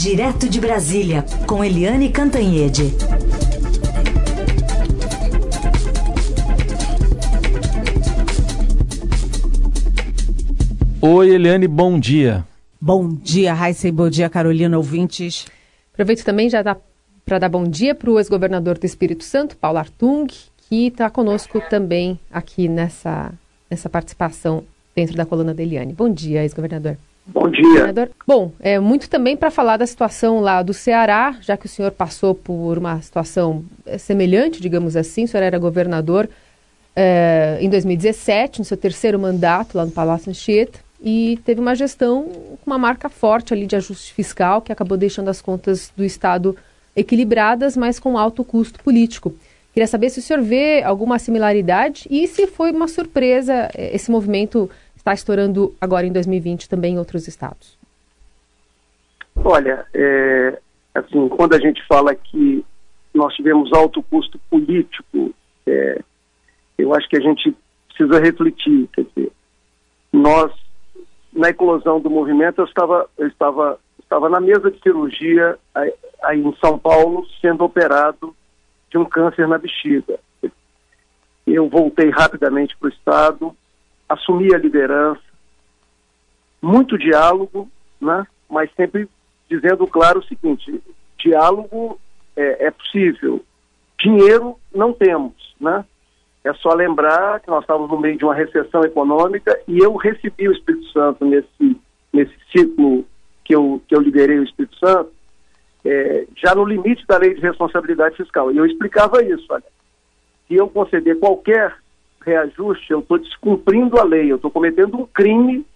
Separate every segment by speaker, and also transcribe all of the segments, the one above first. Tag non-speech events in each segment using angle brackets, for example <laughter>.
Speaker 1: Direto de Brasília, com Eliane Cantanhede.
Speaker 2: Oi, Eliane, bom dia.
Speaker 3: Bom dia, Raíssa, e bom dia, Carolina, ouvintes.
Speaker 4: Aproveito também já para dar bom dia para o ex-governador do Espírito Santo, Paulo Artung, que está conosco também aqui nessa, nessa participação dentro da coluna da Eliane. Bom dia, ex-governador.
Speaker 5: Bom dia.
Speaker 4: Bom, é muito também para falar da situação lá do Ceará, já que o senhor passou por uma situação é, semelhante, digamos assim, o senhor era governador é, em 2017, no seu terceiro mandato lá no Palácio Anchieta, e teve uma gestão com uma marca forte ali de ajuste fiscal, que acabou deixando as contas do Estado equilibradas, mas com alto custo político. Queria saber se o senhor vê alguma similaridade e se foi uma surpresa é, esse movimento está estourando agora em 2020 também em outros estados?
Speaker 5: Olha, é, assim, quando a gente fala que nós tivemos alto custo político, é, eu acho que a gente precisa refletir. Quer dizer, nós, na eclosão do movimento, eu estava, eu estava, estava na mesa de cirurgia aí, em São Paulo, sendo operado de um câncer na bexiga. Eu voltei rapidamente para o Estado, assumir a liderança, muito diálogo, né? mas sempre dizendo claro o seguinte: diálogo é, é possível, dinheiro não temos, né? É só lembrar que nós estávamos no meio de uma recessão econômica e eu recebi o Espírito Santo nesse, nesse ciclo que eu, que eu liderei o Espírito Santo, é, já no limite da lei de responsabilidade fiscal. E eu explicava isso, olha, se eu conceder qualquer reajuste, eu estou descumprindo a lei, eu estou cometendo um crime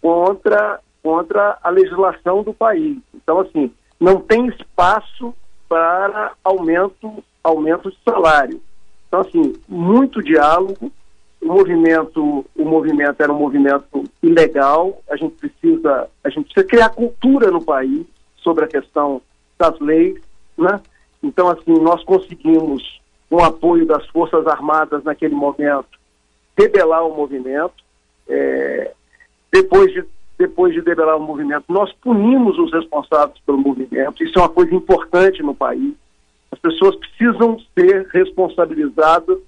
Speaker 5: contra, contra a legislação do país. Então, assim, não tem espaço para aumento, aumento de salário. Então, assim, muito diálogo. O movimento, o movimento era um movimento ilegal. A gente precisa, a gente precisa criar cultura no país sobre a questão das leis, né? Então, assim, nós conseguimos o apoio das Forças Armadas naquele momento, debelar o movimento. É, depois, de, depois de debelar o movimento, nós punimos os responsáveis pelo movimento. Isso é uma coisa importante no país. As pessoas precisam ser responsabilizadas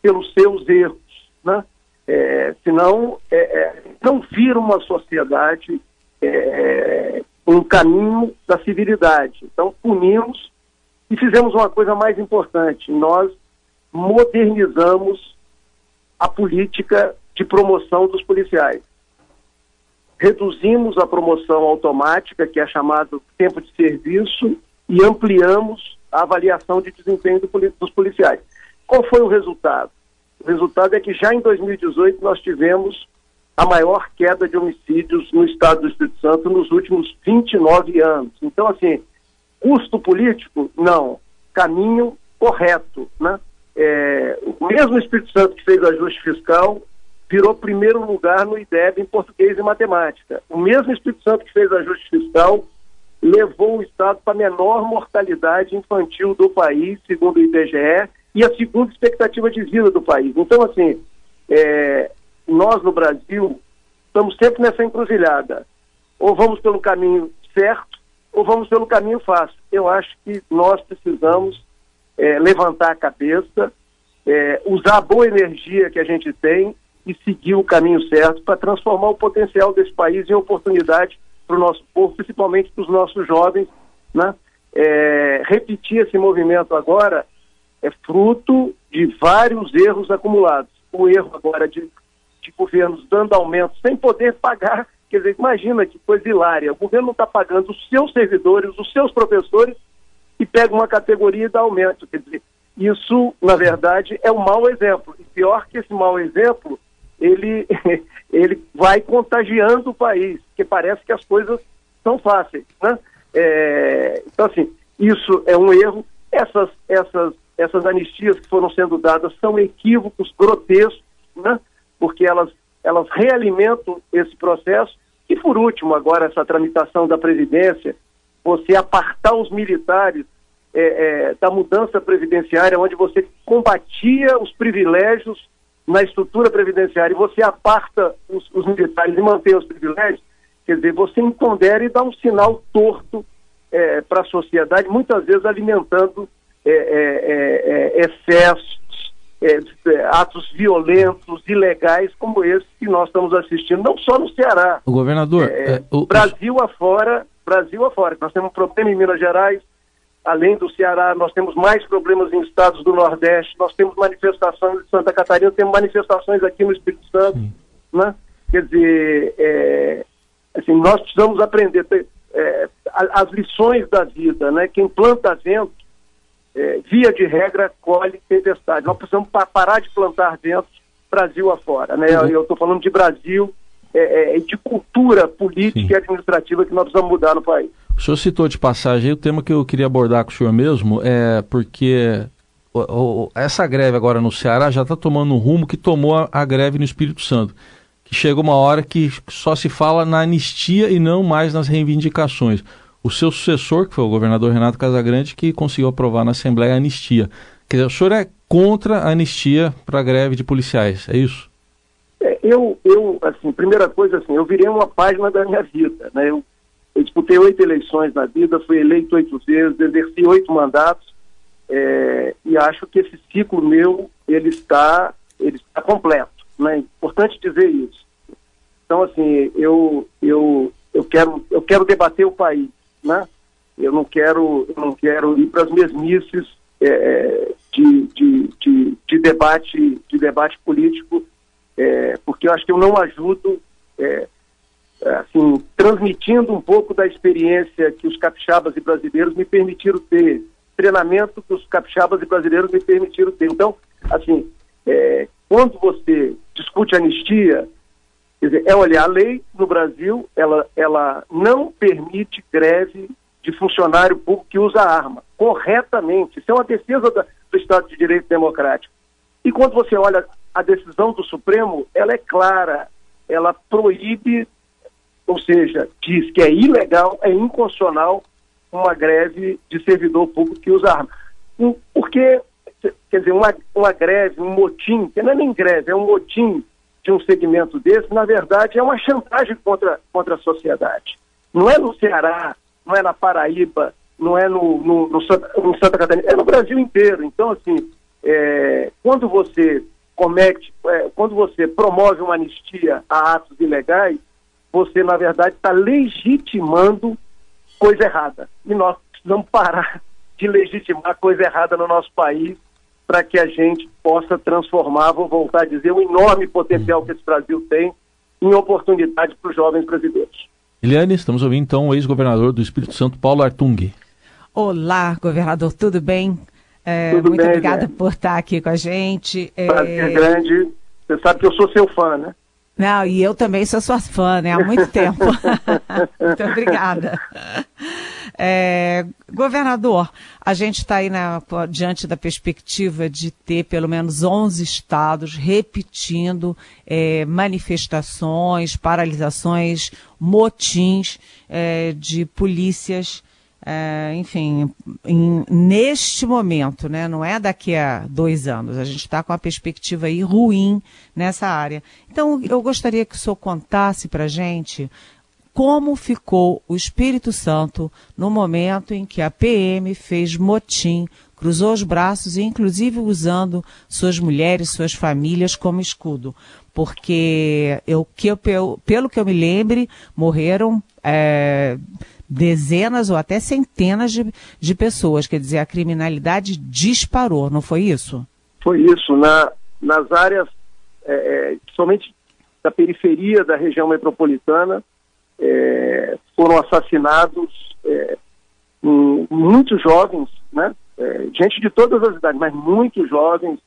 Speaker 5: pelos seus erros, né? É, senão é, é não vira uma sociedade é, um caminho da civilidade. Então punimos e fizemos uma coisa mais importante: nós modernizamos a política de promoção dos policiais. Reduzimos a promoção automática, que é chamado tempo de serviço, e ampliamos a avaliação de desempenho do, dos policiais. Qual foi o resultado? O resultado é que já em 2018 nós tivemos a maior queda de homicídios no estado do Espírito Santo nos últimos 29 anos. Então, assim, Custo político? Não. Caminho correto. Né? É, o mesmo Espírito Santo que fez o ajuste fiscal virou primeiro lugar no IDEB em português e matemática. O mesmo Espírito Santo que fez o ajuste fiscal levou o Estado para a menor mortalidade infantil do país, segundo o IBGE, e a segunda expectativa de vida do país. Então, assim, é, nós no Brasil estamos sempre nessa encruzilhada. Ou vamos pelo caminho certo, ou vamos pelo caminho fácil? Eu acho que nós precisamos é, levantar a cabeça, é, usar a boa energia que a gente tem e seguir o caminho certo para transformar o potencial desse país em oportunidade para o nosso povo, principalmente para os nossos jovens. Né? É, repetir esse movimento agora é fruto de vários erros acumulados. O erro agora de, de governos dando aumento sem poder pagar Quer dizer, imagina que coisa hilária. O governo está pagando os seus servidores, os seus professores, e pega uma categoria e dá aumento. Quer dizer, isso, na verdade, é um mau exemplo. E pior que esse mau exemplo, ele, <laughs> ele vai contagiando o país, porque parece que as coisas são fáceis. Né? É, então, assim, isso é um erro. Essas, essas, essas anistias que foram sendo dadas são equívocos grotescos, né? porque elas elas realimentam esse processo. E, por último, agora, essa tramitação da Previdência, você apartar os militares é, é, da mudança previdenciária, onde você combatia os privilégios na estrutura previdenciária e você aparta os, os militares e mantém os privilégios, quer dizer, você empodera e dá um sinal torto é, é, para a sociedade, muitas vezes alimentando é, é, é, atos violentos, ilegais, como esse que nós estamos assistindo, não só no Ceará.
Speaker 2: O governador.
Speaker 5: O, Brasil afora, Brasil afora. Nós temos um problema em Minas Gerais, além do Ceará, nós temos mais problemas em estados do Nordeste, nós temos manifestações em Santa Catarina, temos manifestações aqui no Espírito Santo, né? Quer dizer, é, assim, nós precisamos aprender é, as lições da vida, né? Quem planta vento, é, via de regra, colhe tempestade. Nós precisamos parar de plantar vento Brasil afora, né? Uhum. Eu estou falando de Brasil é, é, de cultura política Sim. e administrativa que nós precisamos mudar no país.
Speaker 2: O senhor citou de passagem o tema que eu queria abordar com o senhor mesmo, é porque o, o, essa greve agora no Ceará já está tomando um rumo que tomou a, a, greve no Espírito Santo. Que chega uma hora que só se fala na anistia e não mais nas reivindicações. O seu sucessor, que foi o governador Renato Casagrande, que conseguiu aprovar na Assembleia a anistia. Quer dizer, o senhor é contra a anistia para a greve de policiais, é isso?
Speaker 5: É, eu, eu, assim, primeira coisa, assim, eu virei uma página da minha vida, né? Eu eu disputei oito eleições na vida, fui eleito oito vezes, exerci oito mandatos é, e acho que esse ciclo meu ele está ele está completo, né? Importante dizer isso. Então assim eu eu eu quero eu quero debater o país, né? Eu não quero eu não quero ir para as mesmices é, de, de, de, de, debate de debate político, é, porque eu acho que eu não ajudo é, assim, transmitindo um pouco da experiência que os capixabas e brasileiros me permitiram ter, treinamento que os capixabas e brasileiros me permitiram ter. Então, assim, é, quando você discute anistia, dizer, é olhar a lei no Brasil, ela, ela não permite greve de funcionário público que usa arma, corretamente. Isso é uma defesa da, do Estado de Direito Democrático. E quando você olha a decisão do Supremo, ela é clara, ela proíbe ou seja, diz que é ilegal, é inconstitucional uma greve de servidor público que usa arma. Porque, quer dizer, uma, uma greve, um motim, que não é nem greve, é um motim de um segmento desse, na verdade, é uma chantagem contra, contra a sociedade. Não é no Ceará, não é na Paraíba, não é no, no, no, no Santa Catarina, é no Brasil inteiro. Então, assim, é, quando você comete, é, quando você promove uma anistia a atos ilegais, você, na verdade, está legitimando coisa errada. E nós precisamos parar de legitimar coisa errada no nosso país para que a gente possa transformar, vou voltar a dizer, o enorme potencial que esse Brasil tem em oportunidade para os jovens brasileiros.
Speaker 2: Eliane, estamos ouvindo então o ex-governador do Espírito Santo, Paulo Artung.
Speaker 3: Olá, governador, tudo bem? É, tudo muito bem, obrigada por estar aqui com a gente.
Speaker 5: É... Prazer grande. Você sabe que eu sou seu fã, né?
Speaker 3: Não, e eu também sou sua fã, né? Há muito tempo. <laughs> muito obrigada. É, governador, a gente está aí na, diante da perspectiva de ter pelo menos 11 estados repetindo é, manifestações, paralisações, motins é, de polícias é, enfim, em, neste momento, né, não é daqui a dois anos, a gente está com a perspectiva aí ruim nessa área. Então, eu gostaria que o senhor contasse para gente como ficou o Espírito Santo no momento em que a PM fez motim, cruzou os braços e inclusive usando suas mulheres, suas famílias como escudo. Porque eu, que eu, pelo que eu me lembre, morreram é, dezenas ou até centenas de, de pessoas. Quer dizer, a criminalidade disparou, não foi isso?
Speaker 5: Foi isso. Na, nas áreas, é, é, somente da periferia da região metropolitana, é, foram assassinados é, muitos jovens, né? É, gente de todas as idades, mas muitos jovens,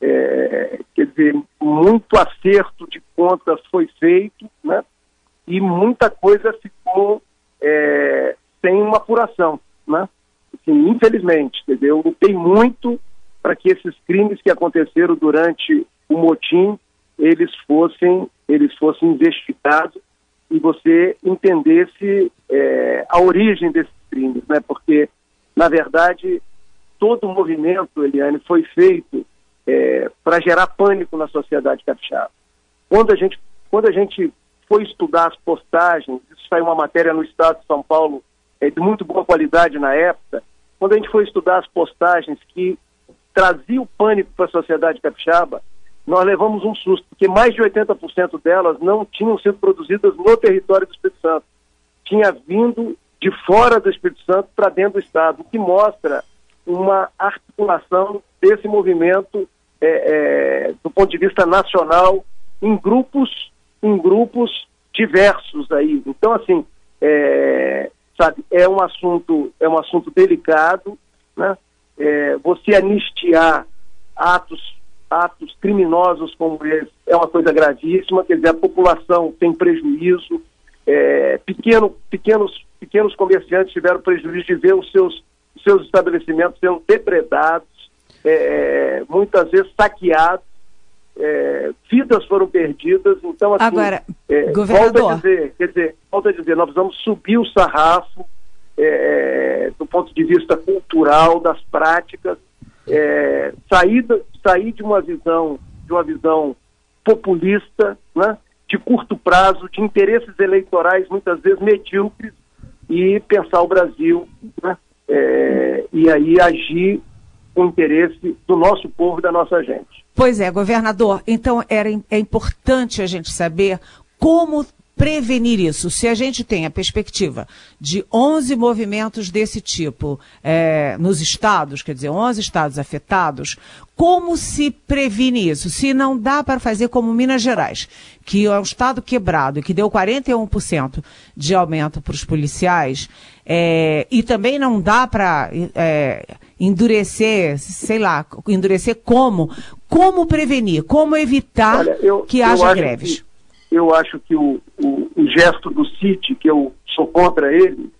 Speaker 5: é, quer dizer, muito acerto de contas foi feito, né? E muita coisa ficou é, sem uma apuração, né? Assim, infelizmente, entendeu? Lutei muito para que esses crimes que aconteceram durante o motim eles fossem eles fossem investigados e você entendesse é, a origem desses crimes, né? Porque na verdade todo o movimento, Eliane, foi feito é, para gerar pânico na sociedade capixaba. Quando a gente quando a gente foi estudar as postagens, isso saiu uma matéria no Estado de São Paulo é, de muito boa qualidade na época, quando a gente foi estudar as postagens que traziam pânico para a sociedade capixaba, nós levamos um susto, porque mais de 80% delas não tinham sido produzidas no território do Espírito Santo. Tinha vindo de fora do Espírito Santo para dentro do Estado, o que mostra uma articulação desse movimento é, é, do ponto de vista nacional em grupos, em grupos diversos aí. Então, assim, é, sabe, é um assunto, é um assunto delicado, né? É, você anistiar atos, atos criminosos como esse é uma coisa gravíssima, quer dizer, a população tem prejuízo, é, pequeno, pequenos, pequenos comerciantes tiveram prejuízo de ver os seus, seus estabelecimentos sendo depredados, é, muitas vezes saqueados, é, vidas foram perdidas, então assim,
Speaker 3: Agora,
Speaker 5: é,
Speaker 3: governador...
Speaker 5: volta a dizer, quer dizer, volta a dizer, nós vamos subir o sarrafo é, do ponto de vista cultural, das práticas, é, sair, sair de uma visão, de uma visão populista, né, de curto prazo, de interesses eleitorais muitas vezes medíocres e pensar o Brasil, né, é, e aí agir com interesse do nosso povo e da nossa gente.
Speaker 3: Pois é, governador. Então era, é importante a gente saber como prevenir isso. Se a gente tem a perspectiva de 11 movimentos desse tipo é, nos estados, quer dizer, 11 estados afetados, como se previne isso? Se não dá para fazer como Minas Gerais, que é um estado quebrado e que deu 41% de aumento para os policiais, é, e também não dá para é, endurecer, sei lá, endurecer como? Como prevenir? Como evitar
Speaker 5: Olha, eu,
Speaker 3: que haja greves?
Speaker 5: Que eu acho que o, o, o gesto do CIT, que eu sou contra ele,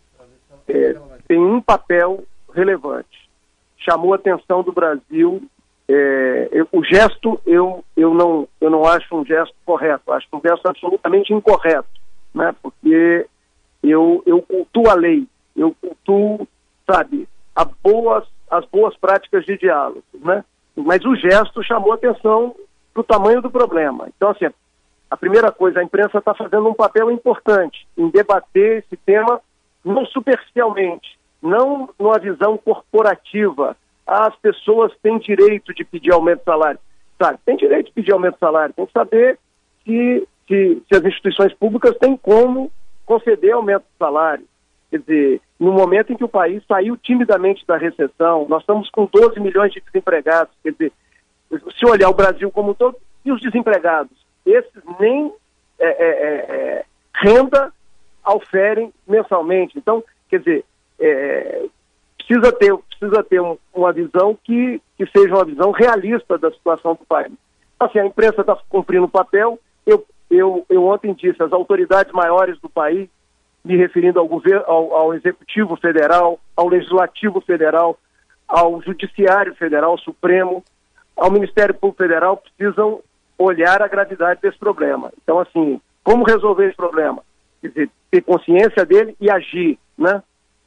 Speaker 5: é, tem um papel relevante. Chamou a atenção do Brasil. É, eu, o gesto eu, eu, não, eu não acho um gesto correto, acho um gesto absolutamente incorreto, né? porque eu, eu cultuo a lei, eu cultuo, sabe, a boas, as boas práticas de diálogo. Né? Mas o gesto chamou a atenção para o tamanho do problema. Então, assim, a primeira coisa, a imprensa está fazendo um papel importante em debater esse tema não superficialmente, não numa visão corporativa. as pessoas têm direito de pedir aumento de salário. Sabe, tem direito de pedir aumento de salário, tem que saber se, se, se as instituições públicas têm como conceder aumento de salário. Quer dizer, no momento em que o país saiu timidamente da recessão, nós estamos com 12 milhões de desempregados. Quer dizer, se olhar o Brasil como um todo, e os desempregados? esses nem é, é, é, é renda oferem mensalmente. Então, quer dizer, é, precisa ter, precisa ter um, uma visão que, que seja uma visão realista da situação do país. Assim, a imprensa está cumprindo o papel. Eu, eu, eu ontem disse, as autoridades maiores do país, me referindo ao, governo, ao, ao Executivo Federal, ao Legislativo Federal, ao Judiciário Federal, Supremo, ao Ministério Público Federal, precisam olhar a gravidade desse problema. Então, assim, como resolver esse problema? Quer dizer, ter consciência dele e agir, né?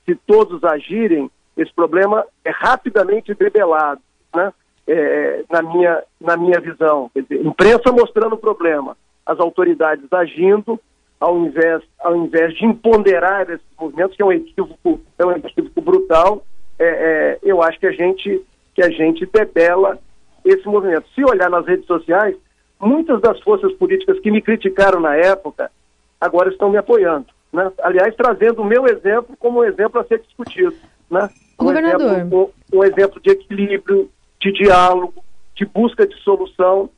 Speaker 5: Se todos agirem, esse problema é rapidamente debelado, né? É, na, minha, na minha visão. Quer dizer, imprensa mostrando o problema, as autoridades agindo, ao invés, ao invés de empoderar esses movimentos, que é um equívoco, é um equívoco brutal, é, é, eu acho que a gente que a gente debela esse movimento. Se olhar nas redes sociais, muitas das forças políticas que me criticaram na época agora estão me apoiando. Né? Aliás, trazendo o meu exemplo como um exemplo a ser discutido. Né? Um. Exemplo, um, um exemplo de equilíbrio, de diálogo, de busca de solução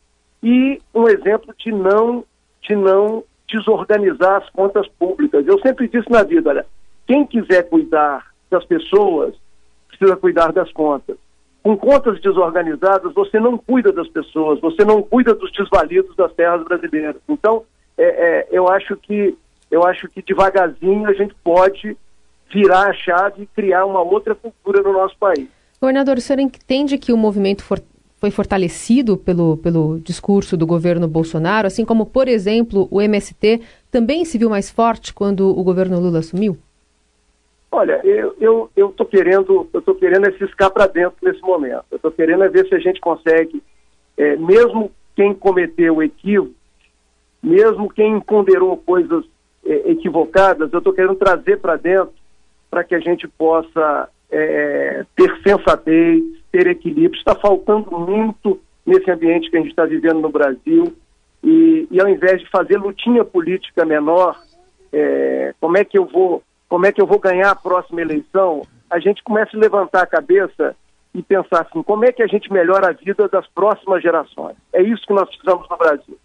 Speaker 5: e um exemplo de não, de não desorganizar as contas públicas. Eu sempre disse na vida, olha, quem quiser cuidar das pessoas precisa cuidar das contas. Com contas desorganizadas, você não cuida das pessoas, você não cuida dos desvalidos das terras brasileiras. Então, é, é, eu acho que eu acho que devagarzinho a gente pode virar a chave e criar uma outra cultura no nosso país.
Speaker 4: Governador, o senhor entende que o movimento foi fortalecido pelo, pelo discurso do governo Bolsonaro, assim como, por exemplo, o MST também se viu mais forte quando o governo Lula assumiu?
Speaker 5: Olha, eu eu eu querendo eu querendo é ciscar para dentro nesse momento. Eu estou querendo é ver se a gente consegue, é, mesmo quem cometeu equívoco, mesmo quem ponderou coisas é, equivocadas, eu estou querendo trazer para dentro para que a gente possa é, ter sensatez, ter equilíbrio. Está faltando muito nesse ambiente que a gente está vivendo no Brasil. E, e, ao invés de fazer lutinha política menor, é, como é que eu vou, como é que eu vou ganhar a próxima eleição? A gente começa a levantar a cabeça e pensar assim, como é que a gente melhora a vida das próximas gerações? É isso que nós precisamos no Brasil.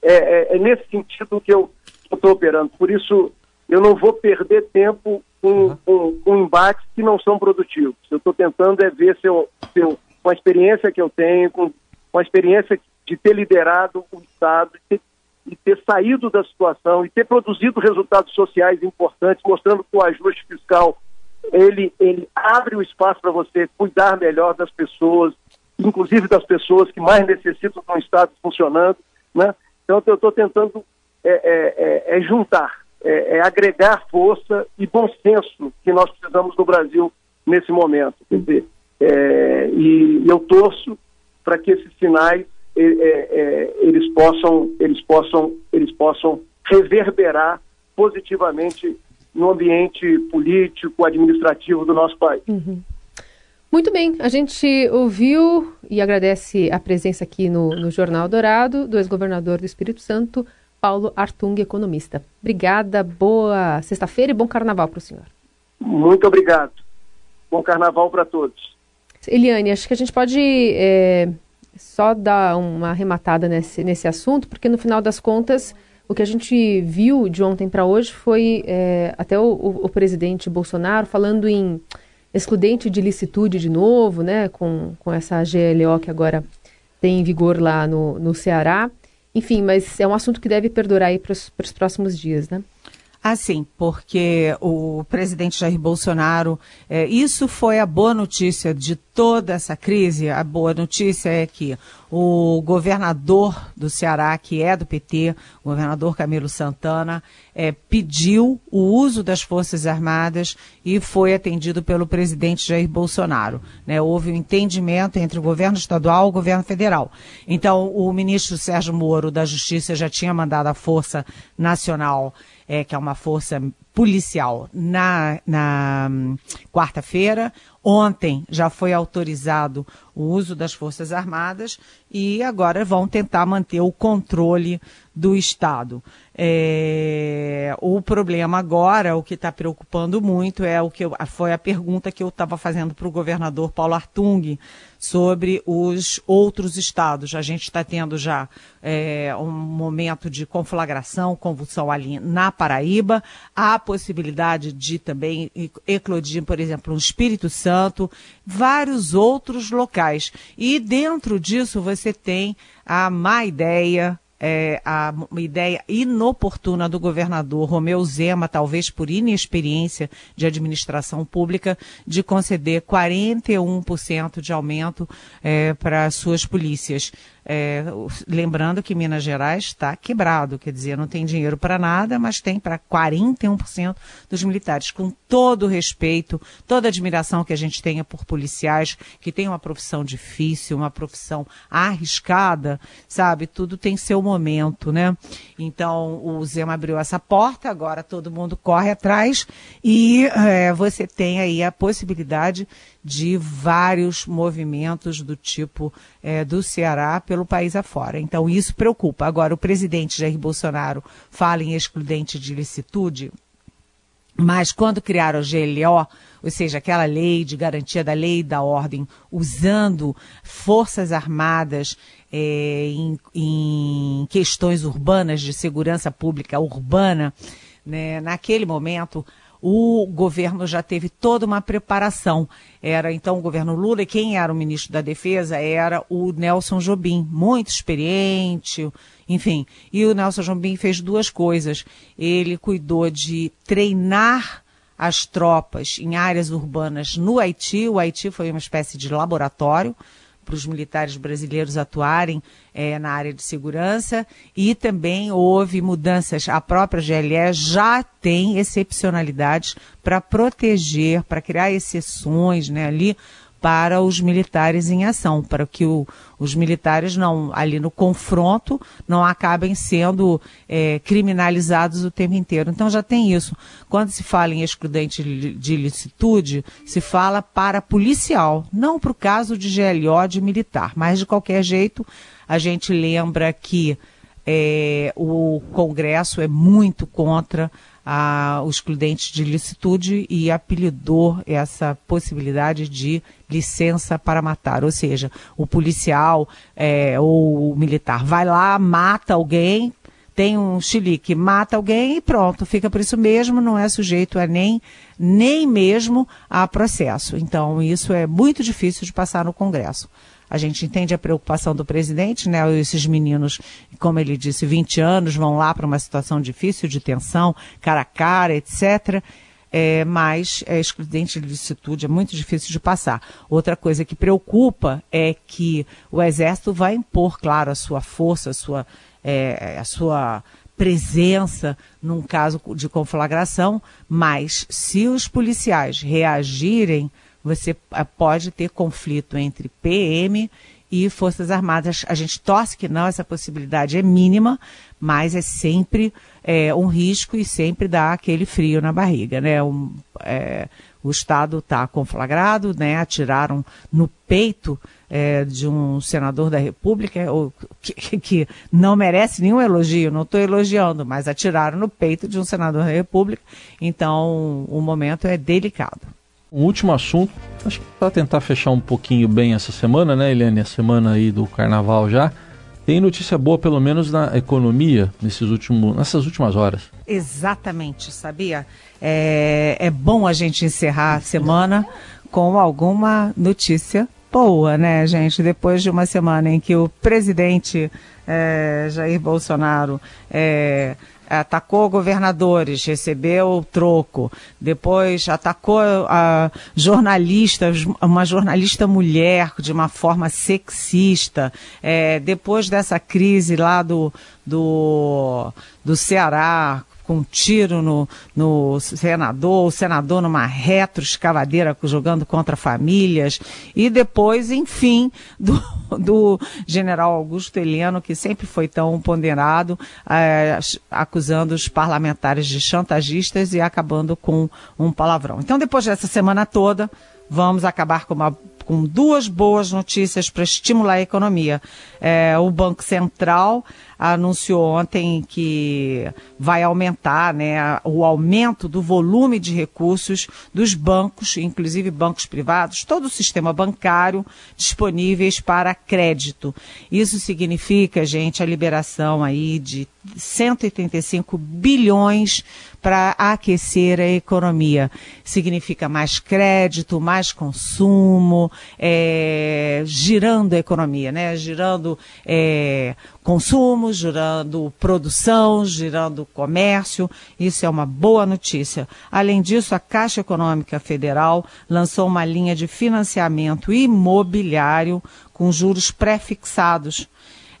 Speaker 5: É, é, é nesse sentido que eu estou operando. Por isso, eu não vou perder tempo com, com, com embates que não são produtivos. Eu estou tentando é ver se eu, se eu, com a experiência que eu tenho, com, com a experiência de ter liderado o Estado e ter, ter saído da situação e ter produzido resultados sociais importantes, mostrando que o ajuste fiscal ele, ele abre o espaço para você cuidar melhor das pessoas, inclusive das pessoas que mais necessitam de um Estado funcionando. Né? Então, eu estou tentando é, é, é, é juntar, é, é, agregar força e bom senso que nós precisamos no Brasil nesse momento. Quer dizer, é, e, eu torço para que esses sinais eles possam eles possam eles possam reverberar positivamente no ambiente político, administrativo do nosso país.
Speaker 4: Uhum. Muito bem, a gente ouviu e agradece a presença aqui no, no Jornal Dourado do ex-governador do Espírito Santo, Paulo Artung, economista. Obrigada, boa sexta-feira e bom carnaval para o senhor.
Speaker 5: Muito obrigado. Bom carnaval para todos.
Speaker 4: Eliane, acho que a gente pode é, só dar uma arrematada nesse, nesse assunto, porque no final das contas o que a gente viu de ontem para hoje foi é, até o, o, o, presidente Bolsonaro falando em excludente de licitude de novo, né, com, com essa GLO que agora tem em vigor lá no, no Ceará. Enfim, mas é um assunto que deve perdurar aí para os próximos dias, né?
Speaker 3: Ah, sim, porque o presidente Jair Bolsonaro, é, isso foi a boa notícia de toda essa crise. A boa notícia é que o governador do Ceará, que é do PT, o governador Camilo Santana, é, pediu o uso das Forças Armadas e foi atendido pelo presidente Jair Bolsonaro. Né? Houve um entendimento entre o governo estadual e o governo federal. Então, o ministro Sérgio Moro da Justiça já tinha mandado a Força Nacional é, que é uma força policial, na, na hum, quarta-feira. Ontem já foi autorizado o uso das Forças Armadas e agora vão tentar manter o controle do Estado. É, o problema agora, o que está preocupando muito, é o que eu, foi a pergunta que eu estava fazendo para o governador Paulo Artung sobre os outros estados. A gente está tendo já é, um momento de conflagração, convulsão ali na Paraíba. Há a possibilidade de também eclodir, por exemplo, no Espírito Santo, vários outros locais. E dentro disso você tem a má ideia é, a, ideia inoportuna do governador Romeu Zema, talvez por inexperiência de administração pública, de conceder 41% de aumento é, para suas polícias. É, lembrando que Minas Gerais está quebrado, quer dizer, não tem dinheiro para nada, mas tem para 41% dos militares, com todo o respeito, toda a admiração que a gente tenha por policiais, que tem uma profissão difícil, uma profissão arriscada, sabe? Tudo tem seu momento, né? Então, o Zema abriu essa porta, agora todo mundo corre atrás e é, você tem aí a possibilidade de vários movimentos do tipo é, do Ceará pelo país afora. Então isso preocupa. Agora, o presidente Jair Bolsonaro fala em excludente de licitude, mas quando criaram o GLO, ou seja, aquela lei de garantia da lei e da ordem, usando forças armadas é, em, em, questões urbanas de segurança pública urbana, né, naquele momento o governo já teve toda uma preparação. Era então o governo Lula e quem era o ministro da Defesa era o Nelson Jobim, muito experiente, enfim. E o Nelson Jobim fez duas coisas. Ele cuidou de treinar as tropas em áreas urbanas no Haiti. O Haiti foi uma espécie de laboratório para os militares brasileiros atuarem é, na área de segurança e também houve mudanças. A própria GLE já tem excepcionalidades para proteger, para criar exceções né, ali para os militares em ação, para que o, os militares não, ali no confronto, não acabem sendo é, criminalizados o tempo inteiro. Então já tem isso. Quando se fala em excludente de ilicitude, se fala para policial, não para o caso de GLO de militar. Mas de qualquer jeito, a gente lembra que é, o Congresso é muito contra a, os excludentes de licitude e apelidou essa possibilidade de licença para matar. Ou seja, o policial é, ou o militar vai lá, mata alguém, tem um chilique, mata alguém e pronto, fica por isso mesmo, não é sujeito a nem, nem mesmo a processo. Então, isso é muito difícil de passar no Congresso. A gente entende a preocupação do presidente, né? Esses meninos, como ele disse, 20 anos, vão lá para uma situação difícil de tensão, cara a cara, etc. É, mas é excludente de licitude, é muito difícil de passar. Outra coisa que preocupa é que o Exército vai impor, claro, a sua força, a sua, é, a sua presença num caso de conflagração, mas se os policiais reagirem você eh, pode ter conflito entre PM e Forças Armadas. A gente torce que não, essa possibilidade é mínima, mas é sempre é, um risco e sempre dá aquele frio na barriga, né? Um, é, o Estado está conflagrado, né? Atiraram no peito é, de um senador da República, ou, que, que não merece nenhum elogio, não estou elogiando, mas atiraram no peito de um senador da República. Então, o momento é delicado.
Speaker 2: Um último assunto, acho que para tentar fechar um pouquinho bem essa semana, né, Eliane? A semana aí do carnaval já. Tem notícia boa, pelo menos na economia, nesses últimos, nessas últimas horas.
Speaker 3: Exatamente, sabia? É, é bom a gente encerrar a semana com alguma notícia boa, né, gente? Depois de uma semana em que o presidente é, Jair Bolsonaro é, atacou governadores, recebeu troco, depois atacou a jornalistas, uma jornalista mulher de uma forma sexista, é, depois dessa crise lá do, do, do Ceará, com um tiro no, no senador, o senador numa retroescavadeira jogando contra famílias, e depois, enfim, <laughs> do, do general Augusto Heleno, que sempre foi tão ponderado, é, acusando os parlamentares de chantagistas e acabando com um palavrão. Então, depois dessa semana toda, vamos acabar com uma com duas boas notícias para estimular a economia. É, o Banco Central anunciou ontem que vai aumentar né, o aumento do volume de recursos dos bancos, inclusive bancos privados, todo o sistema bancário disponíveis para crédito. Isso significa, gente, a liberação aí de 185 bilhões para aquecer a economia. Significa mais crédito, mais consumo, é, girando a economia, né? Girando é, consumo, girando produção, girando comércio. Isso é uma boa notícia. Além disso, a Caixa Econômica Federal lançou uma linha de financiamento imobiliário com juros pré-fixados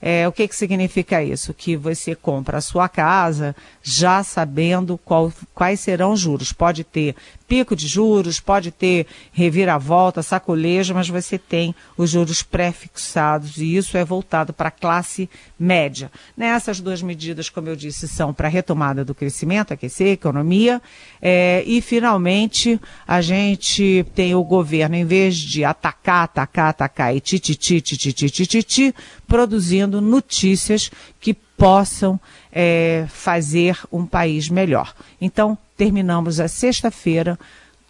Speaker 3: é, o que, que significa isso? Que você compra a sua casa já sabendo qual, quais serão os juros. Pode ter pico de juros, pode ter reviravolta, sacolejo, mas você tem os juros pré-fixados e isso é voltado para a classe média. Nessas duas medidas, como eu disse, são para a retomada do crescimento, aquecer a economia é, e, finalmente, a gente tem o governo, em vez de atacar, atacar, atacar e tititi, tititi, tititi, produzindo notícias que possam é, fazer um país melhor. Então, terminamos a sexta-feira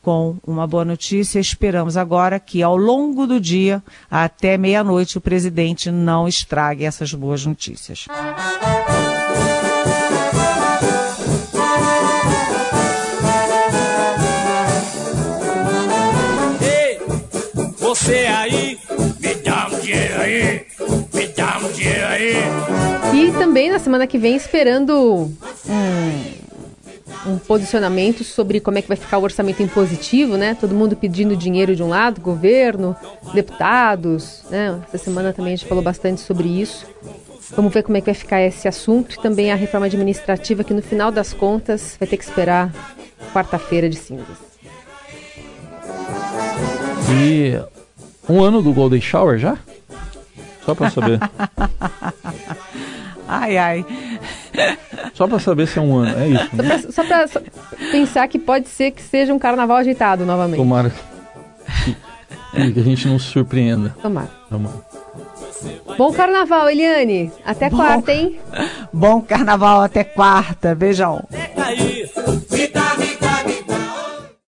Speaker 3: com uma boa notícia. Esperamos agora que ao longo do dia, até meia-noite, o presidente não estrague essas boas notícias.
Speaker 4: Ei, você aí, me dá um dinheiro aí, me dá um dinheiro aí. E também na semana que vem esperando um um posicionamento sobre como é que vai ficar o orçamento impositivo, né? Todo mundo pedindo dinheiro de um lado, governo, deputados, né? Essa semana também a gente falou bastante sobre isso. Vamos ver como é que vai ficar esse assunto e também a reforma administrativa que no final das contas vai ter que esperar quarta-feira de cinzas.
Speaker 2: E Um ano do Golden Shower já? Só pra saber. <laughs>
Speaker 3: ai, ai.
Speaker 2: Só pra saber se é um ano, é isso.
Speaker 4: Né? Só, pra, só, pra, só pensar que pode ser que seja um carnaval agitado novamente.
Speaker 2: Tomara que, que a gente não se surpreenda.
Speaker 4: Tomara.
Speaker 2: Tomara.
Speaker 4: Bom carnaval, Eliane. Até Bom, quarta, hein?
Speaker 3: Bom carnaval até quarta. Beijão.